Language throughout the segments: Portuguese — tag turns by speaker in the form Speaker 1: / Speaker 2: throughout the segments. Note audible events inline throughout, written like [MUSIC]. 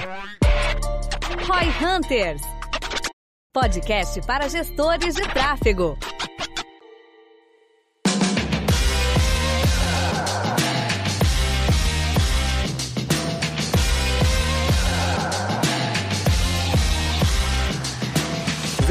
Speaker 1: Roy Hunters. Podcast para gestores de tráfego.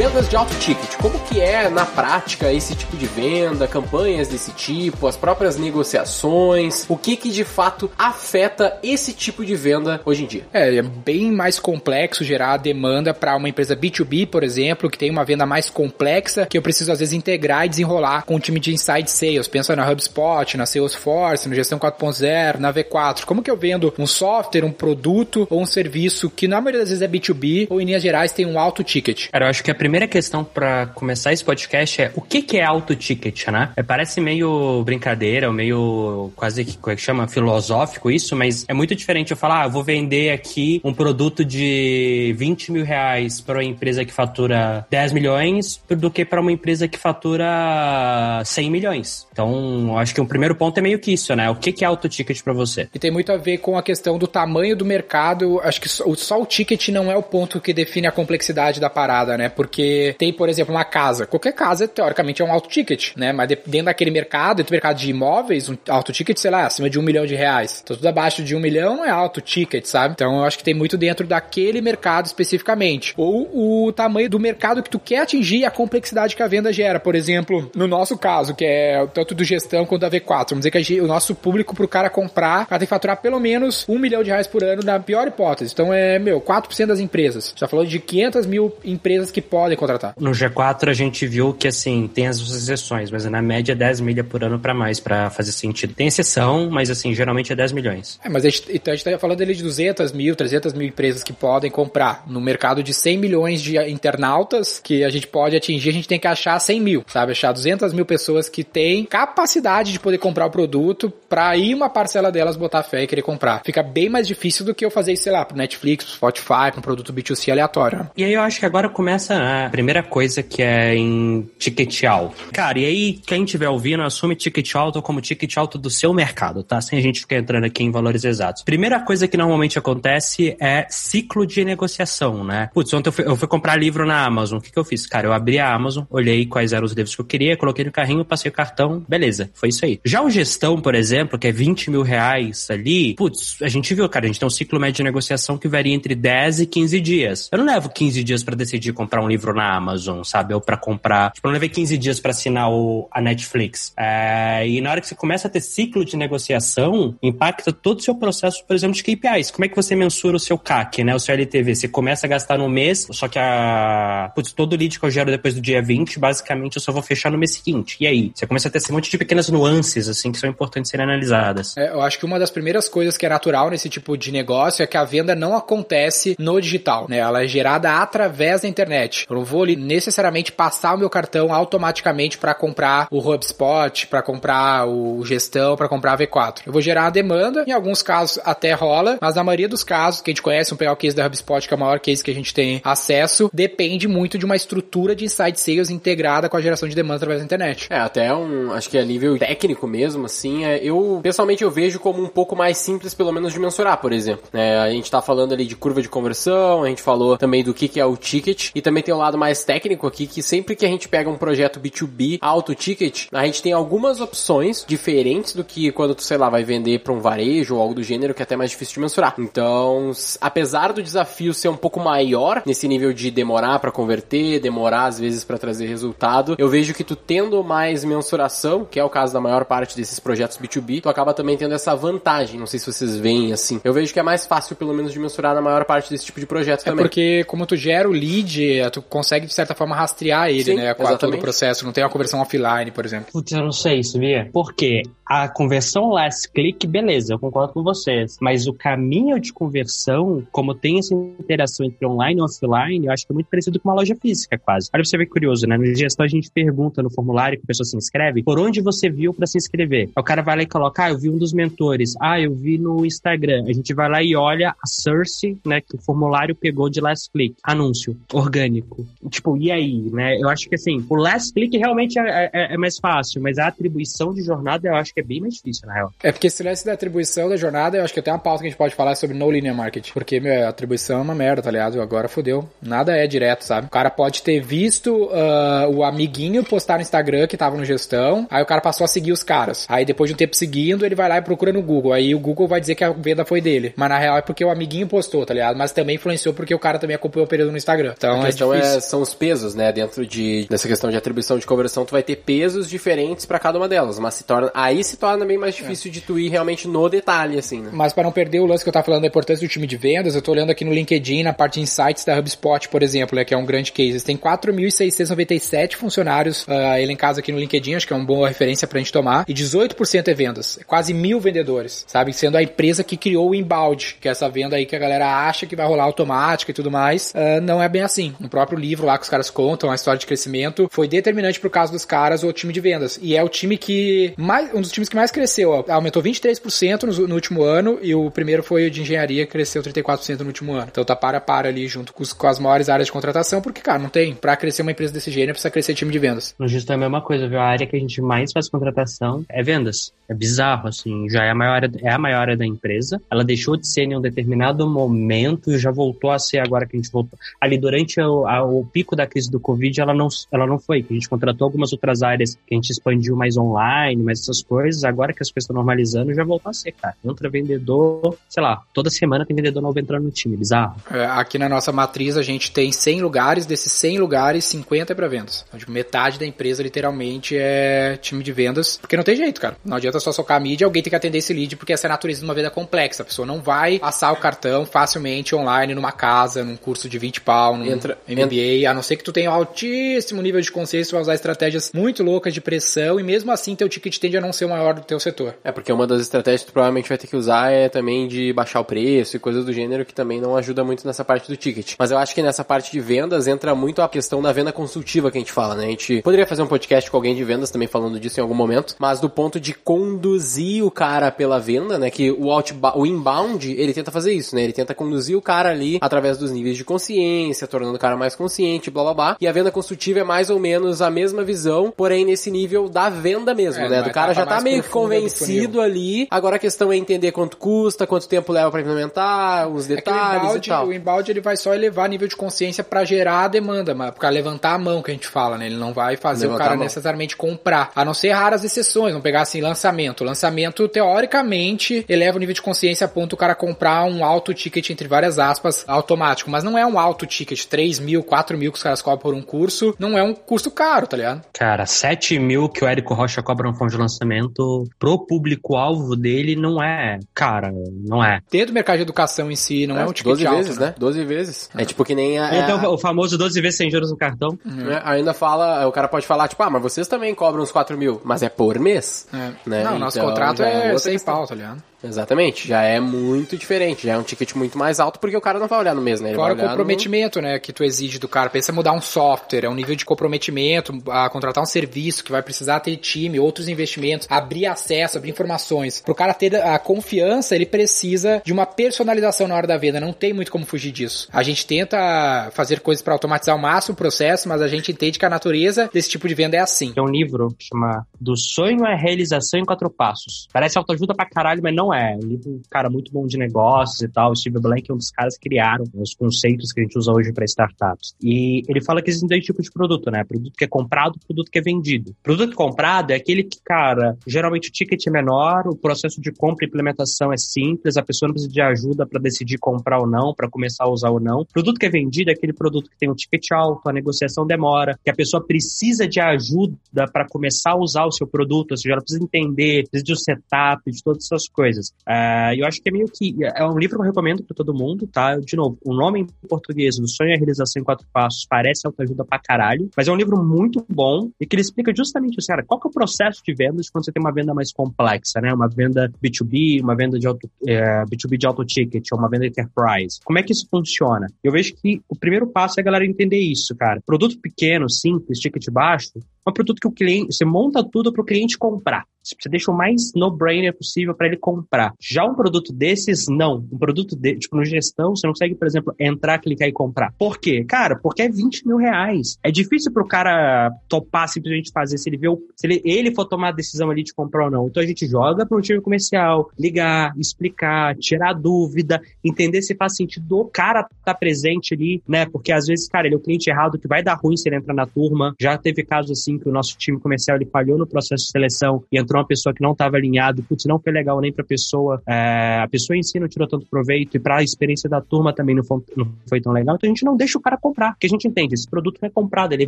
Speaker 2: Vendas de alto ticket, como que é na prática esse tipo de venda, campanhas desse tipo, as próprias negociações, o que que de fato afeta esse tipo de venda hoje em dia?
Speaker 3: É, é bem mais complexo gerar demanda para uma empresa B2B, por exemplo, que tem uma venda mais complexa, que eu preciso às vezes integrar e desenrolar com um time de inside sales. Pensa na HubSpot, na Salesforce, na Gestão 4.0, na V4. Como que eu vendo um software, um produto ou um serviço que na maioria das vezes é B2B ou em linhas gerais tem um alto ticket?
Speaker 4: Cara, eu acho que a primeira questão para começar esse podcast é o que, que é auto ticket, né? É, parece meio brincadeira, meio quase que, como é que chama? Filosófico isso, mas é muito diferente eu falar, ah, vou vender aqui um produto de 20 mil reais para uma empresa que fatura 10 milhões do que para uma empresa que fatura 100 milhões. Então, acho que o primeiro ponto é meio que isso, né? O que, que é auto ticket para você?
Speaker 3: E tem muito a ver com a questão do tamanho do mercado. Acho que só o ticket não é o ponto que define a complexidade da parada, né? Porque tem, por exemplo, uma casa. Qualquer casa, teoricamente, é um alto ticket, né? Mas dentro daquele mercado, dentro do mercado de imóveis, um alto ticket, sei lá, acima de um milhão de reais. Então, tudo abaixo de um milhão não é alto ticket, sabe? Então, eu acho que tem muito dentro daquele mercado especificamente. Ou o tamanho do mercado que tu quer atingir e a complexidade que a venda gera. Por exemplo, no nosso caso, que é tanto do gestão quanto da V4, vamos dizer que gente, o nosso público pro cara comprar, vai ter que faturar pelo menos um milhão de reais por ano na pior hipótese. Então, é, meu, 4% das empresas. Já falou de 500 mil empresas que podem contratar.
Speaker 4: No G4 a gente viu que assim, tem as exceções, mas na média 10 milha por ano para mais para fazer sentido. Tem exceção, mas assim, geralmente é 10 milhões.
Speaker 3: É, mas a gente, então a gente tá falando ali de 200 mil, 300 mil empresas que podem comprar. No mercado de 100 milhões de internautas que a gente pode atingir, a gente tem que achar 100 mil, sabe? Achar 200 mil pessoas que têm capacidade de poder comprar o produto para aí uma parcela delas botar fé e querer comprar. Fica bem mais difícil do que eu fazer, sei lá, pro Netflix, pro Spotify, pro produto B2C aleatório.
Speaker 4: E aí eu acho que agora começa né, a primeira coisa que é em ticket alto. Cara, e aí quem estiver ouvindo, assume ticket alto como ticket alto do seu mercado, tá? Sem a gente ficar entrando aqui em valores exatos. Primeira coisa que normalmente acontece é ciclo de negociação, né? Putz, ontem eu fui, eu fui comprar livro na Amazon. O que, que eu fiz? Cara, eu abri a Amazon, olhei quais eram os livros que eu queria, coloquei no carrinho, passei o cartão, beleza, foi isso aí. Já o gestão, por exemplo, que é 20 mil reais ali, putz, a gente viu, cara, a gente tem um ciclo médio de negociação que varia entre 10 e 15 dias. Eu não levo 15 dias para decidir comprar um livro na Amazon. Sabe? Ou para comprar. Tipo, eu levei 15 dias para assinar o, a Netflix. É, e na hora que você começa a ter ciclo de negociação, impacta todo o seu processo, por exemplo, de KPIs. Como é que você mensura o seu CAC, né? O seu LTV? Você começa a gastar no mês, só que a. Putz, todo lead que eu gero depois do dia 20, basicamente eu só vou fechar no mês seguinte. E aí? Você começa a ter esse monte de pequenas nuances, assim, que são importantes serem analisadas.
Speaker 3: É, eu acho que uma das primeiras coisas que é natural nesse tipo de negócio é que a venda não acontece no digital, né? Ela é gerada através da internet. Eu não vou ali necessariamente passar o meu cartão automaticamente para comprar o HubSpot, para comprar o gestão, para comprar a V4. Eu vou gerar a demanda, em alguns casos até rola, mas na maioria dos casos, que a gente conhece, vamos pegar o case da HubSpot, que é o maior case que a gente tem acesso, depende muito de uma estrutura de inside sales integrada com a geração de demanda através da internet.
Speaker 2: É, até um, acho que a nível técnico mesmo, assim, é, eu, pessoalmente, eu vejo como um pouco mais simples, pelo menos, de mensurar, por exemplo. É, a gente tá falando ali de curva de conversão, a gente falou também do que, que é o ticket, e também tem o lado mais técnico aqui que sempre que a gente pega um projeto B2B alto ticket, a gente tem algumas opções diferentes do que quando tu, sei lá, vai vender para um varejo ou algo do gênero que é até mais difícil de mensurar. Então, apesar do desafio ser um pouco maior nesse nível de demorar para converter, demorar às vezes para trazer resultado, eu vejo que tu tendo mais mensuração, que é o caso da maior parte desses projetos B2B, tu acaba também tendo essa vantagem. Não sei se vocês veem assim. Eu vejo que é mais fácil pelo menos de mensurar na maior parte desse tipo de projeto
Speaker 3: é
Speaker 2: também.
Speaker 3: Porque como tu gera o lead, tu consegue de certa forma rastrear ele, Sim, né? Com todo o processo. Não tem uma conversão offline, por exemplo.
Speaker 4: Putz, eu não sei, sabia? Porque a conversão last click, beleza, eu concordo com vocês. Mas o caminho de conversão, como tem essa interação entre online e offline, eu acho que é muito parecido com uma loja física, quase. Olha pra você ver curioso, né? No gestão a gente pergunta no formulário que a pessoa se inscreve, por onde você viu para se inscrever? Aí o cara vai lá e coloca, ah, eu vi um dos mentores. Ah, eu vi no Instagram. A gente vai lá e olha a source, né, que o formulário pegou de last click. Anúncio orgânico. Tipo, e aí, né? Eu acho que assim, o last click realmente é, é, é mais fácil, mas a atribuição de jornada eu acho que é bem mais difícil, na real.
Speaker 3: É porque esse lance da atribuição da jornada, eu acho que até uma pauta que a gente pode falar sobre no linear market. Porque, meu, a atribuição é uma merda, tá ligado? Agora fodeu. Nada é direto, sabe? O cara pode ter visto uh, o amiguinho postar no Instagram que tava no gestão, aí o cara passou a seguir os caras. Aí depois de um tempo seguindo, ele vai lá e procura no Google. Aí o Google vai dizer que a venda foi dele. Mas na real é porque o amiguinho postou, tá ligado? Mas também influenciou porque o cara também acompanhou o período no Instagram. Então
Speaker 2: a
Speaker 3: é
Speaker 2: questão
Speaker 3: difícil.
Speaker 2: é, são os pesos, né? Dentro de dessa questão de atribuição de conversão, tu vai ter pesos diferentes pra cada uma delas, mas se torna aí se torna bem mais difícil de tu ir realmente no detalhe, assim, né?
Speaker 3: Mas para não perder o lance que eu tava falando da importância do time de vendas, eu tô olhando aqui no LinkedIn, na parte de insights da HubSpot, por exemplo, né, que é um grande case. Têm 4.697 funcionários uh, elencados aqui no LinkedIn, acho que é uma boa referência pra gente tomar, e 18% é vendas. É quase mil vendedores, sabe? Sendo a empresa que criou o inbound, que é essa venda aí que a galera acha que vai rolar automática e tudo mais. Uh, não é bem assim. No próprio livro lá que os caras contam, a história de crescimento, foi determinante pro caso dos caras o time de vendas. E é o time que mais, um dos times que mais cresceu, ó, aumentou 23% no, no último ano, e o primeiro foi o de engenharia, cresceu 34% no último ano. Então tá para para ali junto com, os, com as maiores áreas de contratação, porque, cara, não tem. Pra crescer uma empresa desse gênero, precisa crescer time de vendas.
Speaker 4: No Justo é a mesma coisa, viu? A área que a gente mais faz contratação é vendas. É bizarro, assim. Já é a maior, é a maior área da empresa. Ela deixou de ser em um determinado momento e já voltou a ser agora que a gente voltou. Ali, durante o, a, o pico da crise do Covid, ela não, ela não foi. A gente contratou algumas outras áreas que a gente expandiu mais online, mais essas coisas. Agora que as coisas estão normalizando, já voltou a ser, cara. Entra vendedor, sei lá, toda semana tem vendedor novo entrando no time. Bizarro.
Speaker 3: É, aqui na nossa matriz a gente tem 100 lugares, desses 100 lugares, 50 é para vendas. Então, tipo, metade da empresa literalmente é time de vendas, porque não tem jeito, cara. Não adianta só socar a mídia, alguém tem que atender esse lead, porque essa é a natureza de uma venda complexa. A pessoa não vai passar o cartão facilmente online numa casa, num curso de 20 pau, num
Speaker 2: Entra-
Speaker 3: MBA, a não ser que tu tenha um altíssimo nível de consciência, tu vai usar estratégias muito loucas de pressão e mesmo assim teu ticket tende a não ser o maior do teu setor.
Speaker 2: É porque uma das estratégias que tu provavelmente vai ter que usar é também de baixar o preço e coisas do gênero que também não ajuda muito nessa parte do ticket. Mas eu acho que nessa parte de vendas entra muito a questão da venda consultiva que a gente fala, né? A gente poderia fazer um podcast com alguém de vendas também falando disso em algum momento, mas do ponto de conduzir o cara pela venda, né? Que o outba o inbound, ele tenta fazer isso, né? Ele tenta conduzir o cara ali através dos níveis de consciência, tornando o cara mais consciente, blá blá blá. E a venda consultiva é mais ou menos a mesma visão, porém nesse nível da venda mesmo,
Speaker 3: É,
Speaker 2: né? Do cara já
Speaker 3: etapa
Speaker 2: tá
Speaker 3: mais
Speaker 2: meio convencido ali. Agora a questão é entender quanto custa, quanto tempo leva pra implementar, os
Speaker 3: É que o
Speaker 2: detalhes
Speaker 3: inbound,
Speaker 2: e tal.
Speaker 3: o inbound ele vai só elevar nível de consciência pra gerar a demanda, mas pra levantar a mão que a gente fala, né? Ele não vai fazer
Speaker 2: Levantar
Speaker 3: o cara necessariamente comprar. A não ser raras exceções. Vamos pegar assim, lançamento. Lançamento, teoricamente, eleva o nível de consciência a ponto do cara comprar um alto ticket, entre várias aspas, automático. Mas não é um alto ticket, 3 mil, 4 mil que os caras cobram por um curso. Não é um custo caro, tá ligado?
Speaker 4: Cara, 7 mil que o Érico Rocha cobra no fundo de lançamento pro público-alvo dele não é. Cara, não é.
Speaker 3: Dentro do mercado de educação em si, não é, um ticket
Speaker 2: 12
Speaker 3: alto,
Speaker 2: vezes, né? 12 vezes. É tipo que nem a.
Speaker 4: Então,
Speaker 2: a-
Speaker 4: o famoso 12 vezes sem juros no cartão.
Speaker 2: né? Ainda fala, o cara pode falar, tipo, ah, mas vocês também cobram uns 4 mil, mas é por mês.
Speaker 3: É.
Speaker 2: Né?
Speaker 3: Não, nosso
Speaker 2: Então,
Speaker 3: contrato
Speaker 2: já
Speaker 3: é 100
Speaker 2: questão.
Speaker 3: pau, tá ligado?
Speaker 2: Exatamente, já é muito diferente, já é um ticket muito mais alto, porque o cara não vai olhar no mês, né? Ele
Speaker 3: Fora o
Speaker 2: vai olhar no-
Speaker 3: comprometimento, né, que tu exige do cara. Pensa em mudar um software, é um nível de comprometimento, a contratar um serviço que vai precisar ter time, outros investimentos, abrir acesso, abrir informações. Pro cara ter a confiança, ele precisa de uma personalização na hora da venda, não tem muito como fugir disso. A gente tenta fazer coisas para automatizar ao máximo o processo, mas a gente entende que a natureza desse tipo de venda é assim.
Speaker 4: Tem um livro que chama Do Sonho à Realização em Quatro Passos. Parece autoajuda pra caralho, mas não é. Um livro, cara, muito bom de negócios e tal. O Steve Blank é um dos caras que criaram os conceitos que a gente usa hoje para startups. E ele fala que existem dois tipos de produto, né? Produto que é comprado produto que é vendido. Produto comprado é aquele que, cara, geralmente o ticket é menor, o processo de compra e implementação é simples, a pessoa não precisa de ajuda para decidir comprar ou não, para começar a usar ou não. Produto que é vendido é aquele produto que tem um ticket alto, a negociação demora, que a pessoa precisa de ajuda para começar a usar o seu produto, ou seja, ela precisa entender, precisa de um setup, de todas essas coisas. É, eu acho que é meio que. É um livro que eu recomendo para todo mundo, tá? De novo, o nome em português, do Sonho e a Realização em Quatro Passos, parece autoajuda pra caralho, mas é um livro muito bom e que ele explica justamente isso, cara, qual que é o processo de vendas quando você tem uma venda mais complexa, né? Uma venda B2B, uma venda de auto, é, B2B de auto ticket, ou uma venda enterprise. Como é que isso funciona? Eu vejo que o primeiro passo é a galera entender isso, cara. Produto pequeno, simples, ticket baixo, é um produto que o cliente, você monta tudo para o cliente comprar. Você deixa o mais no-brainer possível para ele comprar. Já um produto desses, não. Um produto, de, tipo, no gestão, você não consegue, por exemplo, entrar, clicar e comprar. Por quê? Cara, porque é 20 mil reais. É difícil pro cara topar simplesmente fazer se ele vê se ele, ele for tomar a decisão ali de comprar ou não. Então a gente joga para um time comercial, ligar, explicar, tirar dúvida, entender se faz sentido o cara tá presente ali, né? Porque às vezes, cara, ele é o cliente errado que vai dar ruim se ele entrar na turma. Já teve casos assim que o nosso time comercial ele falhou no processo de seleção e entrou uma pessoa que não estava alinhado, putz, não foi legal nem para a pessoa, é, a pessoa em si não tirou tanto proveito e para a experiência da turma também não foi, não foi tão legal. Então a gente não deixa o cara comprar, porque a gente entende, esse produto não é comprado, ele é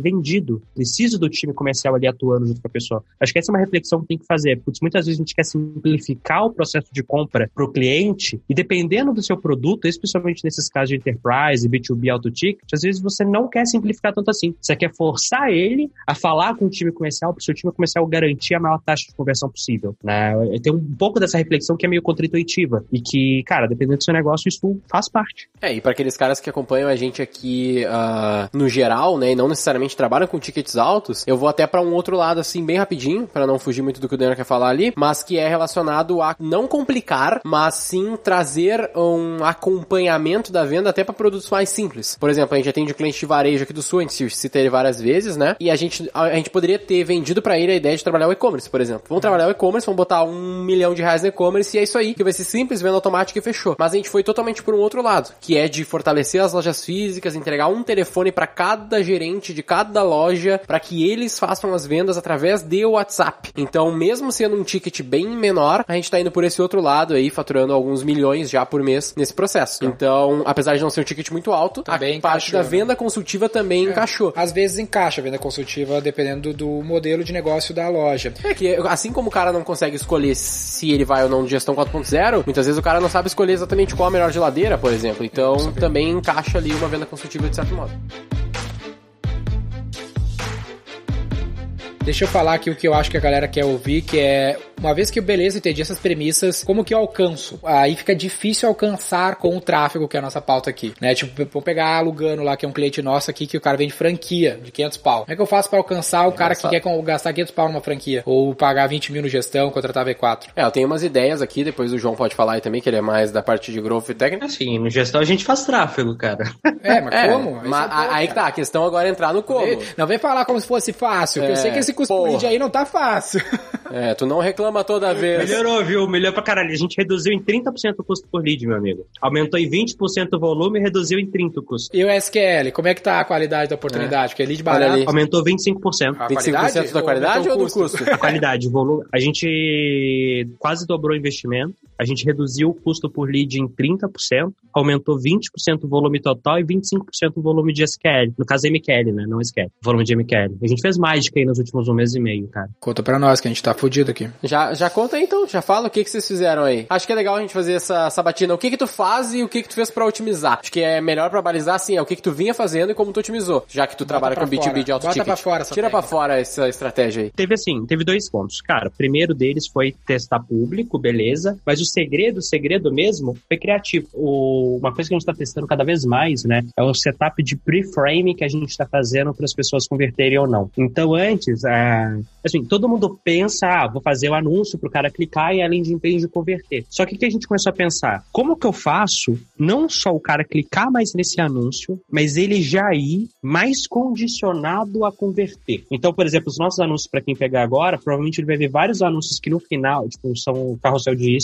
Speaker 4: vendido. Preciso do time comercial ali atuando junto com a pessoa. Acho que essa é uma reflexão que tem que fazer. Putz, muitas vezes a gente quer simplificar o processo de compra para o cliente e dependendo do seu produto, especialmente nesses casos de enterprise, B2B, auto ticket, às vezes você não quer simplificar tanto assim. Você quer forçar ele a falar com o time comercial para o seu time comercial garantir a maior taxa de conversão possível. Né? Tem um pouco dessa reflexão que é meio contra-intuitiva e que, cara, dependendo do seu negócio, isso faz parte.
Speaker 2: É, e para aqueles caras que acompanham a gente aqui uh, no geral, né, e não necessariamente trabalham com tickets altos, eu vou até para um outro lado assim bem rapidinho, para não fugir muito do que o Daniel quer falar ali, mas que é relacionado a não complicar, mas sim trazer um acompanhamento da venda até para produtos mais simples. Por exemplo, a gente atende o cliente de varejo aqui do Sul, a gente cita ele várias vezes, né? E a gente, a, a gente poderia ter vendido para ele a ideia de trabalhar o e-commerce, por exemplo. Vamos trabalhar o e-commerce, vamos botar um milhão de reais no e-commerce e é isso aí, que vai ser simples, venda automática e fechou. Mas a gente foi totalmente por um outro lado, que é de fortalecer as lojas físicas, entregar um telefone para cada gerente de cada loja, para que eles façam as vendas através de WhatsApp. Então, mesmo sendo um ticket bem menor, a gente tá indo por esse outro lado aí, faturando alguns milhões já por mês nesse processo. Então, apesar de não ser um ticket muito alto, também a encaixou, parte da né? venda consultiva também é. encaixou.
Speaker 3: Às vezes encaixa a venda consultiva dependendo do modelo de negócio da loja.
Speaker 2: É que assim como o cara não consegue escolher se ele vai ou não de gestão 4.0, muitas vezes o cara não sabe escolher exatamente qual a melhor geladeira, por exemplo. Então, também encaixa ali uma venda consultiva de certo modo.
Speaker 3: Deixa eu falar aqui o que eu acho que a galera quer ouvir, que é uma vez que beleza, entendi essas premissas, como que eu alcanço? Aí fica difícil alcançar com o tráfego, que é a nossa pauta aqui, né? Tipo, vou pegar alugando lá, que é um cliente nosso aqui, que o cara vende franquia de 500 pau. Como é que eu faço para alcançar o cara que quer gastar 500 pau numa franquia? Ou pagar 20 mil no gestão, contratar V4?
Speaker 2: É, eu tenho umas ideias aqui, depois o João pode falar aí também, que ele é mais da parte de growth e técnica.
Speaker 4: Sim, no gestão a gente faz tráfego, cara.
Speaker 3: É, mas é, como?
Speaker 2: Mas é aí que tá, a questão agora é entrar no como.
Speaker 3: Não vem falar como se fosse fácil, é, que eu sei que esse custo lead aí não tá fácil. [LAUGHS]
Speaker 2: É, tu não reclama toda vez.
Speaker 4: Melhorou, viu? Melhorou pra caralho. A gente reduziu em 30% o custo por lead, meu amigo. Aumentou em 20% o volume e reduziu em 30% o custo.
Speaker 3: E o SQL, como é que tá a qualidade da oportunidade? É. Porque lead barato...
Speaker 4: Aumentou 25%.
Speaker 2: A 25% da qualidade ou, ou do custo?
Speaker 4: A qualidade, o volume. A gente quase dobrou o investimento. A gente reduziu o custo por lead em 30%, aumentou 20% o volume total e 25% o volume de SQL. No caso, MQL, né? Não SQL. Volume de MQL. A gente fez mágica aí nos últimos um mês e meio, cara.
Speaker 3: Conta pra nós que a gente tá fudido aqui.
Speaker 2: Já, já conta aí então, já fala o que, que vocês fizeram aí. Acho que é legal a gente fazer essa sabatina. O que que tu faz e o que que tu fez pra otimizar? Acho que é melhor pra balizar assim, é o que que tu vinha fazendo e como tu otimizou. Já que tu Bota trabalha com B2B de alto Bota ticket.
Speaker 3: Pra fora
Speaker 2: Tira técnica. pra fora essa estratégia aí.
Speaker 4: Teve assim, teve dois pontos. Cara, o primeiro deles foi testar público, beleza. Mas o segredo, o segredo mesmo, foi criativo. O, uma coisa que a gente tá testando cada vez mais, né, é o setup de pre-frame que a gente tá fazendo para as pessoas converterem ou não. Então antes, assim, todo mundo pensa, ah, vou fazer o anúncio pro cara clicar e a landing page converter. Só que o que a gente começou a pensar? Como que eu faço não só o cara clicar mais nesse anúncio, mas ele já ir mais condicionado a converter? Então, por exemplo, os nossos anúncios, para quem pegar agora, provavelmente ele vai ver vários anúncios que no final, tipo, são carrossel de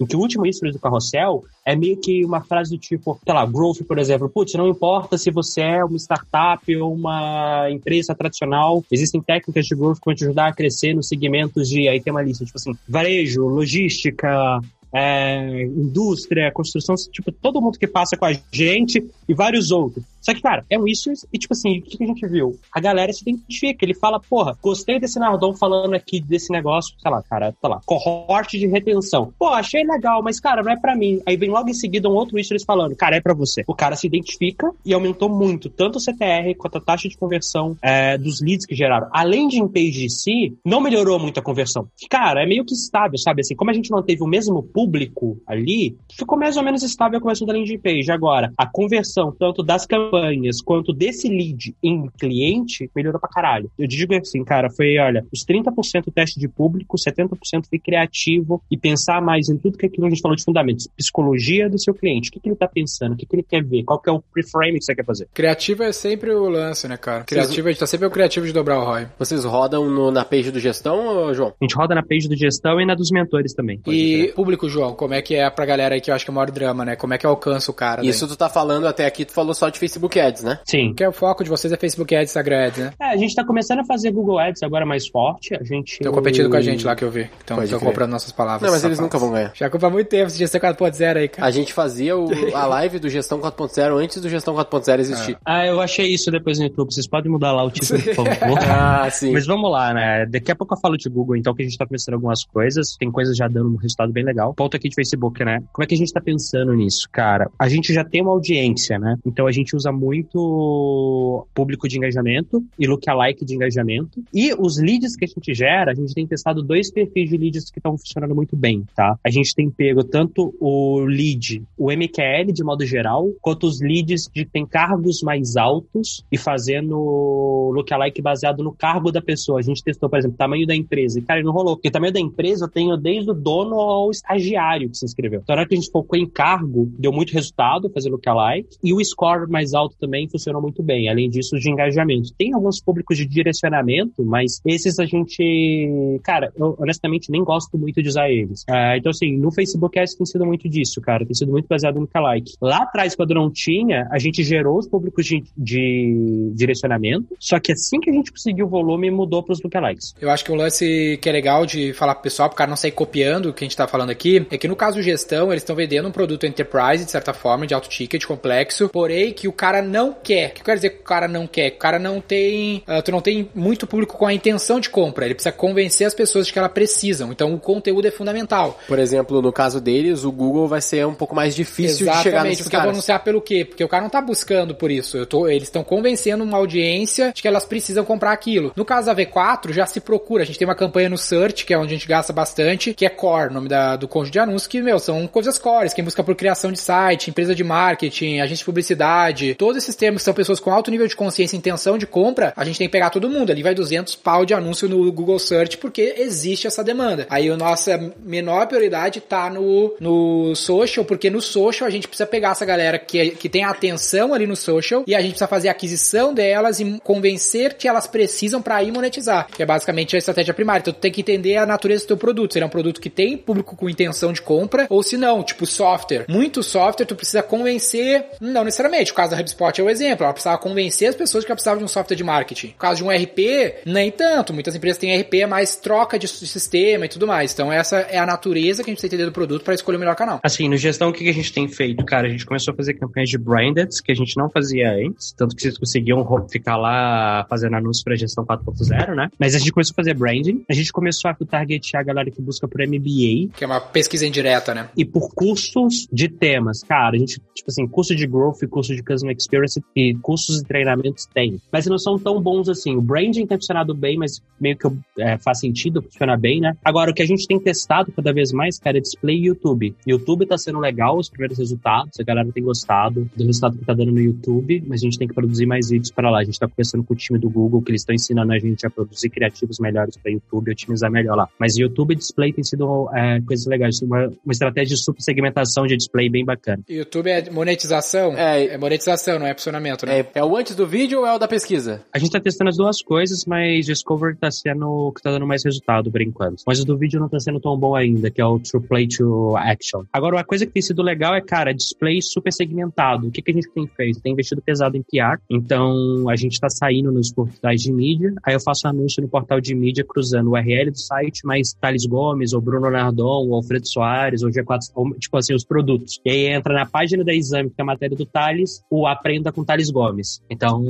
Speaker 4: em que o último history do carrossel é meio que uma frase do tipo, sei lá, growth, por exemplo, putz, não importa se você é uma startup ou uma empresa tradicional, existem técnicas de growth que vão te ajudar a crescer nos segmentos de, aí tem uma lista, tipo assim, varejo, logística, é, indústria, construção, tipo, todo mundo que passa com a gente e vários outros. Só que, cara, é um isso e, tipo assim, o que a gente viu? A galera se identifica, ele fala, porra, gostei desse Nardon falando aqui desse negócio, sei lá, cara, sei lá, cohorte de retenção. Pô, achei legal, mas, cara, não é para mim. Aí vem logo em seguida um outro isso falando, cara, é para você. O cara se identifica e aumentou muito, tanto o CTR quanto a taxa de conversão é, dos leads que geraram. Além de em page de si, não melhorou muito a conversão. Cara, é meio que estável, sabe? Assim, como a gente manteve o mesmo público ali, ficou mais ou menos estável a conversão da landing page. Agora, a conversão tanto das campanhas quanto desse lead em cliente, melhorou pra caralho. Eu digo assim, cara, foi, olha, os 30% teste de público, 70% foi criativo e pensar mais em tudo que aquilo a gente falou de fundamentos. Psicologia do seu cliente, o que, que ele tá pensando, o que, que ele quer ver, qual que é o preframe que você quer fazer.
Speaker 3: Criativo é sempre o lance, né, cara? Criativo, a gente tá sempre o criativo de dobrar o ROI.
Speaker 2: Vocês rodam no- na page do gestão, João?
Speaker 4: A gente roda na page do gestão e na dos mentores também.
Speaker 3: E público, João, como é que é pra galera aí que eu acho que é o maior drama, né? Como é que alcança o cara?
Speaker 2: Isso tu tá falando até aqui, tu falou só de Facebook Ads, né?
Speaker 4: Sim.
Speaker 3: Que é o foco de vocês é Facebook Ads, Instagram Ads, né?
Speaker 4: É, a gente tá começando a fazer Google Ads agora mais forte. A gente.
Speaker 3: Estão competindo com a gente lá que eu vi. Então, estão comprando nossas palavras.
Speaker 2: Não, mas eles nunca vão ganhar.
Speaker 3: Já compra há muito tempo esse gestão 4.0 aí, cara.
Speaker 2: A gente fazia o- a [LAUGHS] live do Gestão 4.0 antes do Gestão 4.0 existir.
Speaker 4: Ah, eu achei isso depois no YouTube. Vocês podem mudar lá o título, por favor. [LAUGHS]
Speaker 2: Ah, sim.
Speaker 4: Mas vamos lá, né? Daqui a pouco eu falo de Google, então, que a gente tá começando algumas coisas. Tem coisas já dando um resultado bem legal. Ponto aqui de Facebook, né? Como é que a gente tá pensando nisso, cara? A gente já tem uma audiência, né? Então a gente usa muito público de engajamento e lookalike de engajamento. E os leads que a gente gera, a gente tem testado dois perfis de leads que estão funcionando muito bem, tá? A gente tem pego tanto o lead, o MQL de modo geral, quanto os leads de tem cargos mais altos e fazendo lookalike baseado no cargo da pessoa. A gente testou, por exemplo, tamanho da empresa. E, cara, não rolou. Porque o tamanho da empresa eu tenho desde o dono ao estagiário que se inscreveu. Então, na hora que a gente focou em cargo, deu muito resultado fazer lookalike. E o score mais alto também funcionou muito bem. Além disso, de engajamento. Tem alguns públicos de direcionamento, mas esses a gente... Cara, eu honestamente nem gosto muito de usar eles. Ah, então, assim, no Facebook Ads tem sido muito disso, cara. Tem sido muito baseado no lookalike. Lá atrás, quando não tinha, a gente gerou os públicos de, de direcionamento. Só que assim que a gente conseguiu o volume, mudou para os lookalikes.
Speaker 3: Eu acho que um lance que é legal de falar pro pessoal, pro cara não sair copiando o que a gente tá falando aqui, é que no caso gestão, eles estão vendendo um produto enterprise, de certa forma, de alto ticket, complexo, porém que o cara não quer. O que eu quero dizer que o cara não quer? Que o cara não tem. ah, tu não tem muito público com a intenção de compra. Ele precisa convencer as pessoas de que elas precisam. Então o conteúdo é fundamental.
Speaker 2: Por exemplo, no caso deles, o Google vai ser um pouco mais difícil de chegar nesses
Speaker 3: porque eu vou
Speaker 2: caras.
Speaker 3: anunciar pelo quê? Porque o cara não tá buscando por isso. Eu tô, eles estão convencendo uma audiência de que elas precisam comprar aquilo. No caso da V4, já se procura. A gente tem uma campanha no Search, que é onde a gente gasta bastante, que é Core, nome da, do conjunto de anúncios, que, meu, são coisas cores. Quem busca por criação de site, empresa de marketing, agência de publicidade, todos esses termos que são pessoas com alto nível de consciência e intenção de compra, a gente tem que pegar todo mundo. Ali vai 200 pau de anúncio no Google Search, porque existe essa demanda. Aí a nossa menor prioridade tá no, no social, porque no social a gente precisa pegar essa galera que, que tem atenção ali no social e a gente precisa fazer a aquisição delas e convencer que elas precisam para ir monetizar, que é basicamente a estratégia primária. Então tu tem que entender a natureza do teu produto. Se ele é um produto que tem público com intenção de compra ou se não, tipo software. Muito software tu precisa convencer, não necessariamente. O caso da HubSpot é o exemplo. Ela precisava convencer as pessoas que ela precisava de um software de marketing. No caso de um RP, nem tanto. Muitas empresas têm RP, é mais troca de sistema e tudo mais. Então essa é a natureza que a gente precisa entender do produto para escolher o melhor canal.
Speaker 4: Assim, no gestão, o que a gente tem feito? Cara, a gente começou a fazer campanhas de branded, que a gente não fazia antes, tanto que vocês conseguiam ficar lá fazendo anúncios pra gestão 4.0, né? Mas a gente começou a fazer branding, a gente começou a targetear a galera que busca por MBA
Speaker 3: Que é uma pesquisa indireta, né?
Speaker 4: e por cursos de temas. Cara, a gente, tipo assim, curso de growth, curso de customer experience e cursos e treinamentos tem. Mas não são tão bons assim. O branding tem funcionado bem, mas meio que é, faz sentido, funciona bem, né? Agora, o que a gente tem testado cada vez mais, cara, é display e YouTube. YouTube tá sendo legal, os primeiros resultados, a galera tem gostado do resultado que tá dando no YouTube, mas a gente tem que produzir mais vídeos para lá. A gente tá conversando com o time do Google, que eles estão ensinando a gente a produzir criativos melhores para YouTube, otimizar melhor lá. Mas YouTube e display tem sido é, coisas legais, uma, uma estratégia de subsegmentação de display bem bacana.
Speaker 3: YouTube é monetização?
Speaker 2: É.
Speaker 3: É monetização, não é posicionamento, né?
Speaker 2: É, é o antes do vídeo ou é o da pesquisa?
Speaker 4: A gente tá testando as duas coisas, mas Discovery tá sendo o que tá dando mais resultado por enquanto. Mas o do vídeo não tá sendo tão bom ainda, que é o True Play to Action. Agora, uma coisa que tem sido legal é, cara, display super segmentado. O que, que a gente tem feito? Tem investido pesado em PR, então a gente tá saindo nos portais de mídia, aí eu faço anúncio no portal de mídia cruzando o URL do site, mais Thales Gomes, ou Bruno Nardon, ou Alfredo Soares, ou G4, ou, tipo assim, os produtos. E aí entra na página da Exame, que é a matéria do Thales, o Aprenda com Thales Gomes. Então,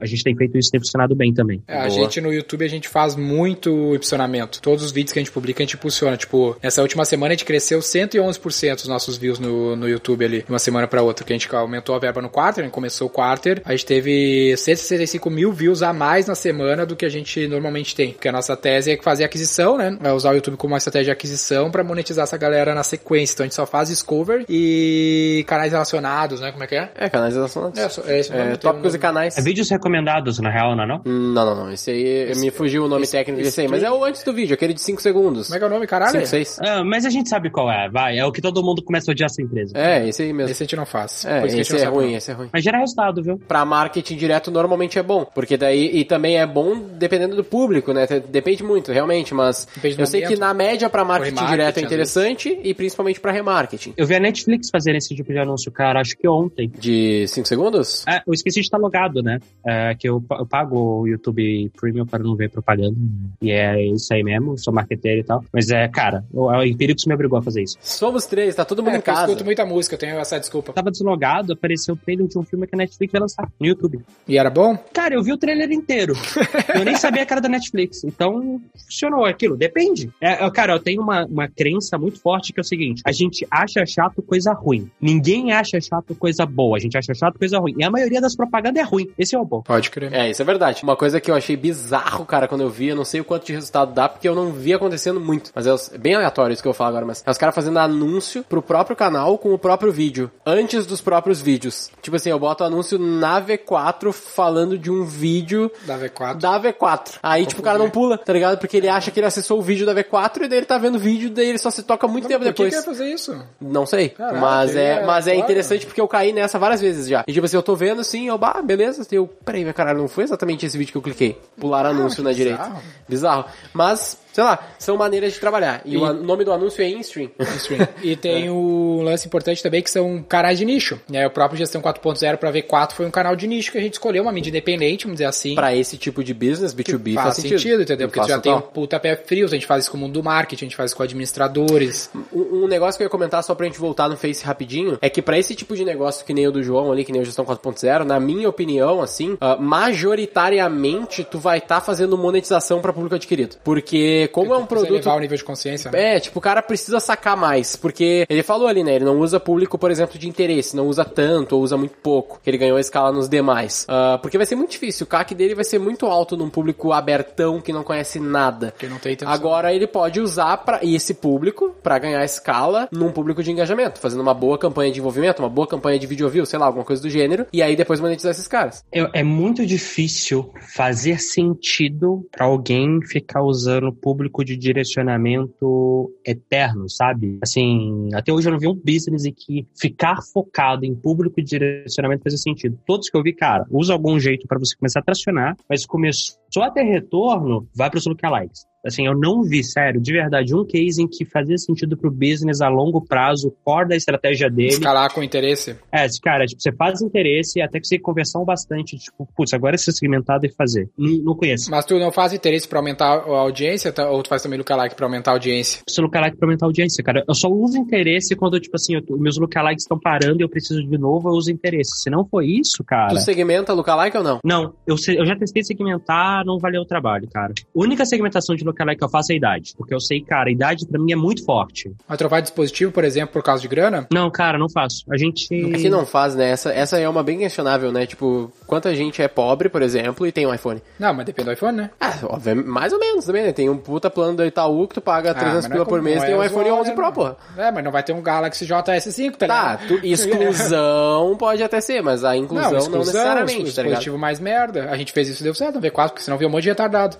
Speaker 4: a gente tem feito isso, tem funcionado bem também.
Speaker 3: É, a gente no YouTube a gente faz muito impulsionamento. Todos os vídeos que a gente publica a gente impulsiona. Tipo, nessa última semana a gente cresceu 111% os nossos views no, no YouTube ali, de uma semana pra outra, que a gente aumentou a verba no quarter, a gente começou o quarter, a gente teve 165 mil views a mais na semana do que a gente normalmente tem. Porque a nossa tese é fazer aquisição, né? É usar o YouTube como uma estratégia de aquisição pra monetizar essa galera na sequência. Então a gente só faz discover e canais relacionados, né? Como é que é?
Speaker 2: É, canais Relacionados.
Speaker 3: É, só- é esse
Speaker 2: É, tópicos
Speaker 3: um
Speaker 2: e canais.
Speaker 4: É vídeos recomendados, na real, não é não?
Speaker 2: Não, não, não. Esse aí me fugiu o nome
Speaker 3: esse-
Speaker 2: técnico
Speaker 3: esse
Speaker 2: desse aí, mas é o antes do vídeo, aquele de 5 segundos.
Speaker 3: Como é que é o nome, caralho?
Speaker 2: 5, 6.
Speaker 4: Ah, mas a gente sabe qual é, vai. É o que todo mundo começa a odiar essa empresa.
Speaker 2: É, esse aí mesmo.
Speaker 3: Esse a gente não faz.
Speaker 2: É, esse
Speaker 3: não
Speaker 2: é ruim,
Speaker 3: não.
Speaker 2: esse é ruim.
Speaker 4: Mas gera resultado, viu?
Speaker 2: Pra marketing direto normalmente é bom, porque daí e também é bom dependendo do público, né? Depende muito, realmente, mas
Speaker 3: Depende
Speaker 2: eu sei
Speaker 3: momento.
Speaker 2: que na média pra marketing direto é
Speaker 3: às
Speaker 2: interessante e principalmente pra remarketing.
Speaker 4: Eu vi a Netflix fazendo esse tipo de anúncio, cara, acho que ontem.
Speaker 2: De 5 segundos?
Speaker 4: É, eu esqueci de estar logado, né? É, que eu, eu pago o YouTube Premium para não ver propaganda. E é isso aí mesmo, sou marqueteiro e tal. Mas é, cara, o, o Empíricos me obrigou a fazer isso.
Speaker 2: Somos três, tá todo mundo
Speaker 3: É,
Speaker 2: em
Speaker 3: porque eu
Speaker 2: casa.
Speaker 3: escuto muita música, eu tenho essa desculpa.
Speaker 4: Eu tava deslogado, apareceu o trailer de um filme que a Netflix vai lançar no YouTube.
Speaker 3: E era bom?
Speaker 4: Cara, eu vi o trailer inteiro. [LAUGHS] eu nem sabia que era da Netflix. Então, funcionou aquilo. Depende. É, é, cara, eu tenho uma, uma crença muito forte que é o seguinte: a gente acha chato coisa ruim. Ninguém acha chato coisa boa. A gente acha chato coisa ruim. E a maioria das propagandas é ruim. Esse é o bom.
Speaker 3: Pode crer.
Speaker 2: É, isso é verdade. Uma coisa que eu achei bizarro, cara, quando eu vi, eu não sei o quanto de resultado dá, porque eu não vi acontecendo muito. Mas é é bem aleatório isso que eu vou falar agora, mas é os caras fazendo anúncio pro próprio canal com o próprio vídeo, antes dos próprios vídeos. Tipo assim, eu boto anúncio na V4 falando de um vídeo
Speaker 3: Da V4.
Speaker 2: da V4. Aí, tipo, o cara não pula, tá ligado? Porque ele acha que ele acessou o vídeo da V4 e daí ele tá vendo o vídeo, daí ele só se toca muito tempo
Speaker 3: por que
Speaker 2: depois.
Speaker 3: que ia fazer isso?
Speaker 2: Não sei.
Speaker 3: Caralho,
Speaker 2: mas é,
Speaker 3: é
Speaker 2: mas é
Speaker 3: claro.
Speaker 2: interessante porque eu caí nessa várias vezes já. E tipo assim, eu tô vendo assim, eu, bah, beleza. Eu, peraí, meu caralho, não foi exatamente esse vídeo que eu cliquei. Pular anúncio
Speaker 3: que
Speaker 2: na
Speaker 3: bizarro.
Speaker 2: direita. Bizarro. Mas, sei lá, são maneiras de trabalhar. E,
Speaker 3: E-
Speaker 2: o nome do anúncio é InStream. [LAUGHS]
Speaker 3: Stream. E tem o lance importante também que são canais de nicho. Né? O próprio Gestão 4.0 para V4 foi um canal de nicho que a gente escolheu, uma mídia independente, vamos dizer assim.
Speaker 2: pra esse tipo de business, B2B,
Speaker 3: faz, sentido, entendeu? Porque tu
Speaker 2: Faz
Speaker 3: já tem um puta pé frio, a gente faz isso com o mundo do marketing, a gente faz isso com administradores.
Speaker 2: Um, um negócio que eu ia comentar só pra gente voltar no Face rapidinho é que pra esse tipo de negócio que nem o do João ali, que nem o Gestão 4.0, na minha opinião, assim, ah, majoritariamente tu vai estar fazendo monetização pra público adquirido. Porque como é um produto
Speaker 3: elevar o nível de consciência. né?
Speaker 2: É, tipo, o cara precisa sacar mais, porque ele falou ali, né, ele não usa público, por exemplo, de interesse, não usa tanto, ou usa muito pouco, que ele ganhou a escala nos demais. Ah, porque vai ser muito difícil, o CAC dele vai ser muito alto num público abertão que não conhece nada.
Speaker 3: Que não tem intenção.
Speaker 2: Agora ele pode usar para esse público pra ganhar escala num público de engajamento, fazendo uma boa campanha de envolvimento, uma boa campanha de video view, sei lá, alguma coisa do gênero, e aí depois monetizar esses caras.
Speaker 4: Eu- é muito difícil fazer sentido pra alguém ficar usando público de direcionamento eterno, sabe? Assim, até hoje eu não vi um business em que ficar focado em público de direcionamento fazia sentido. Todos que eu vi, cara, usa algum jeito pra você começar a tracionar, mas começou a ter retorno, vai pros lookalikes. Assim, eu não vi, sério, de verdade, um case em que fazia sentido pro business a longo prazo, o core da estratégia dele,
Speaker 3: Escalar com interesse.
Speaker 4: é, cara, tipo, você faz interesse até que você conversão bastante, tipo, putz, agora esse segmentado e fazer. Não, não conheço.
Speaker 3: Mas tu não faz interesse pra aumentar a audiência, tá? ou tu faz também lookalike pra aumentar a audiência?
Speaker 4: Preciso lookalike pra aumentar a audiência, cara. Eu só uso interesse quando, tipo assim, eu meus lookalikes estão parando e eu preciso de novo, eu uso interesse. Se não for isso, cara.
Speaker 2: Tu segmenta lookalike ou não?
Speaker 4: Não, eu, eu já testei segmentar, não valeu o trabalho, cara. A única segmentação de lookalike que eu faço é a idade. Porque eu sei, cara, a idade pra mim é muito forte.
Speaker 3: Mas trocar dispositivo, por exemplo, por causa de grana?
Speaker 4: Não, cara, não faço. A gente.
Speaker 2: Que não faz, né? Essa, essa é uma bem questionável, né? Tipo, quanta gente é pobre, por exemplo, e tem um iPhone?
Speaker 3: Não, mas depende do iPhone, né?
Speaker 2: Ah, obviamente, mais ou menos também, né? Tem um puta plano do Itaú que tu paga 300
Speaker 3: Ah, mas não é
Speaker 2: pila por mês
Speaker 3: não
Speaker 2: e tem
Speaker 3: é
Speaker 2: um iPhone
Speaker 3: usual,
Speaker 2: 11
Speaker 3: né,
Speaker 2: Pro, porra.
Speaker 3: É, mas não vai ter um Galaxy JS5, tá
Speaker 2: Tá,
Speaker 3: ligado?
Speaker 2: tu- [LAUGHS] exclusão pode até ser, mas a inclusão não,
Speaker 3: exclusão,
Speaker 2: necessariamente,
Speaker 3: o
Speaker 2: tá ligado?
Speaker 3: dispositivo mais merda. A gente fez isso e deu certo no V4, porque senão via um monte de retardado.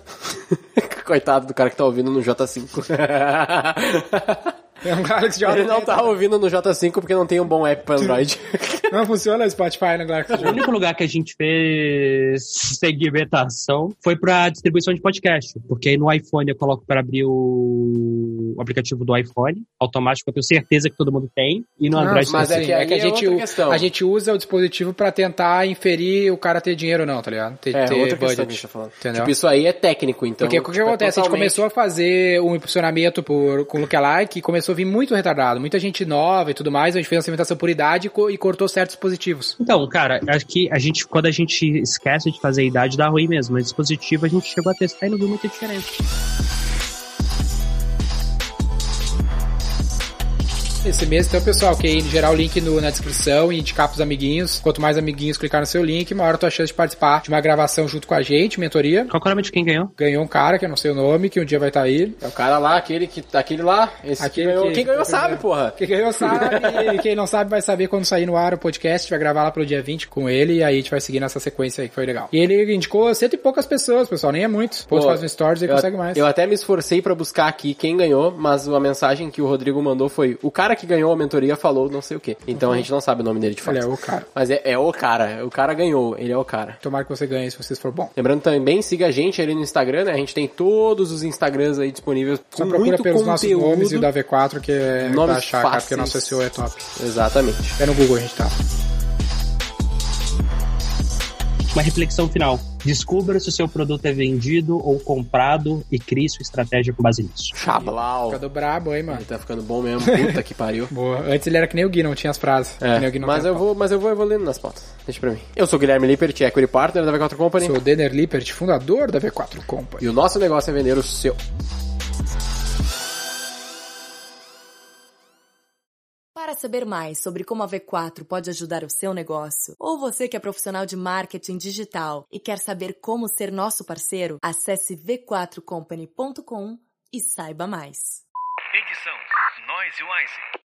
Speaker 3: [LAUGHS]
Speaker 2: Coitado do cara que tá ouvindo no J5. [LAUGHS]
Speaker 3: É um Galaxy JS5.
Speaker 2: Ele não tá ouvindo no J5 porque não tem um bom app pra Android. [LAUGHS]
Speaker 3: Não funciona o Spotify no Galaxy
Speaker 4: O
Speaker 3: JS5.
Speaker 4: único lugar que a gente fez segmentação foi pra distribuição de podcast. Porque aí no iPhone eu coloco para abrir o... o aplicativo do iPhone, automático, eu tenho certeza que todo mundo tem. E no
Speaker 3: Não,
Speaker 4: Android
Speaker 2: mas
Speaker 4: tem
Speaker 2: é que
Speaker 3: é que a
Speaker 2: é
Speaker 3: gente, a gente usa o dispositivo pra tentar inferir o cara ter dinheiro ou não, tá ligado? Ter,
Speaker 2: É,
Speaker 3: ter
Speaker 2: outra questão
Speaker 3: budget.
Speaker 2: que tá falando.
Speaker 3: Entendeu?
Speaker 2: Tipo, isso aí é técnico, então.
Speaker 3: Porque o que
Speaker 2: tipo, é
Speaker 3: acontece? A gente
Speaker 2: totalmente-
Speaker 3: começou a fazer um impulsionamento por, com lookalike e começou a vir muito retardado. Muita gente nova e tudo mais. A gente fez uma segmentação por idade e, e cortou certos dispositivos.
Speaker 4: Então, cara, acho que a gente, quando a gente esquece de fazer a idade, dá ruim mesmo. Mas dispositivo a gente chegou a testar e não viu muita diferença.
Speaker 3: Esse mês, então, pessoal, que gerar o link no, na descrição e indicar pros amiguinhos. Quanto mais amiguinhos clicar no seu link, maior a tua chance de participar de uma gravação junto com a gente, mentoria.
Speaker 4: Qual que é o nome de quem ganhou?
Speaker 3: Ganhou um cara, que eu não sei o nome, que um dia vai estar aí.
Speaker 2: É o cara lá, aquele que. Aquele lá, esse
Speaker 3: Aquele
Speaker 2: que ganhou.
Speaker 3: que-
Speaker 2: Quem ganhou
Speaker 3: que
Speaker 2: sabe,
Speaker 3: ganhou.
Speaker 2: porra.
Speaker 3: Quem ganhou sabe, [LAUGHS] e quem não sabe vai saber quando sair no ar o podcast. Vai gravar lá pro dia 20 com ele e aí a gente vai seguir nessa sequência aí que foi legal. E ele indicou cento e poucas pessoas, pessoal, nem é muito. Depois
Speaker 2: Pô,
Speaker 3: faz um stories e consegue mais.
Speaker 2: Eu até me esforcei pra buscar aqui quem ganhou, mas a mensagem que o Rodrigo mandou foi: o cara que ganhou a mentoria falou não sei o quê. Então a gente não sabe o nome dele de fato.
Speaker 3: Ele é o cara.
Speaker 2: Mas é, é o cara. O cara ganhou. Ele é o cara.
Speaker 3: Tomara que você ganhe se vocês for bom.
Speaker 2: Lembrando também, siga a gente ali no Instagram, né? A gente tem todos os Instagrams aí disponíveis
Speaker 3: Só
Speaker 2: com
Speaker 3: procura
Speaker 2: muito
Speaker 3: pelos
Speaker 2: conteúdo.
Speaker 3: nossos nomes e o da V4 que é
Speaker 2: Nomes
Speaker 3: pra achar, cara, porque nosso SEO é top.
Speaker 2: Exatamente.
Speaker 3: É no Google a gente tá.
Speaker 4: Uma reflexão final. Descubra se o seu produto é vendido ou comprado e crie sua estratégia com base nisso.
Speaker 2: Chablau.
Speaker 3: Fica do brabo aí, mano.
Speaker 2: Ele tá ficando bom mesmo. Puta que pariu. [LAUGHS]
Speaker 3: Boa. Antes ele era que nem o Gui, não tinha as frases. Que nem o Gui
Speaker 2: É,
Speaker 3: não
Speaker 2: mas eu vou, mas eu vou evoluindo nas pautas. Deixa pra mim. Eu sou o Guilherme Lippert, Equity Partner da V4 Company.
Speaker 3: Sou o Denner Lippert, fundador da V4 Company.
Speaker 2: E o nosso negócio é vender o seu.
Speaker 5: Para saber mais sobre como a V4 pode ajudar o seu negócio, ou você que é profissional de marketing digital e quer saber como ser nosso parceiro, acesse v4company.com e saiba mais.
Speaker 6: Edição Noise Wise.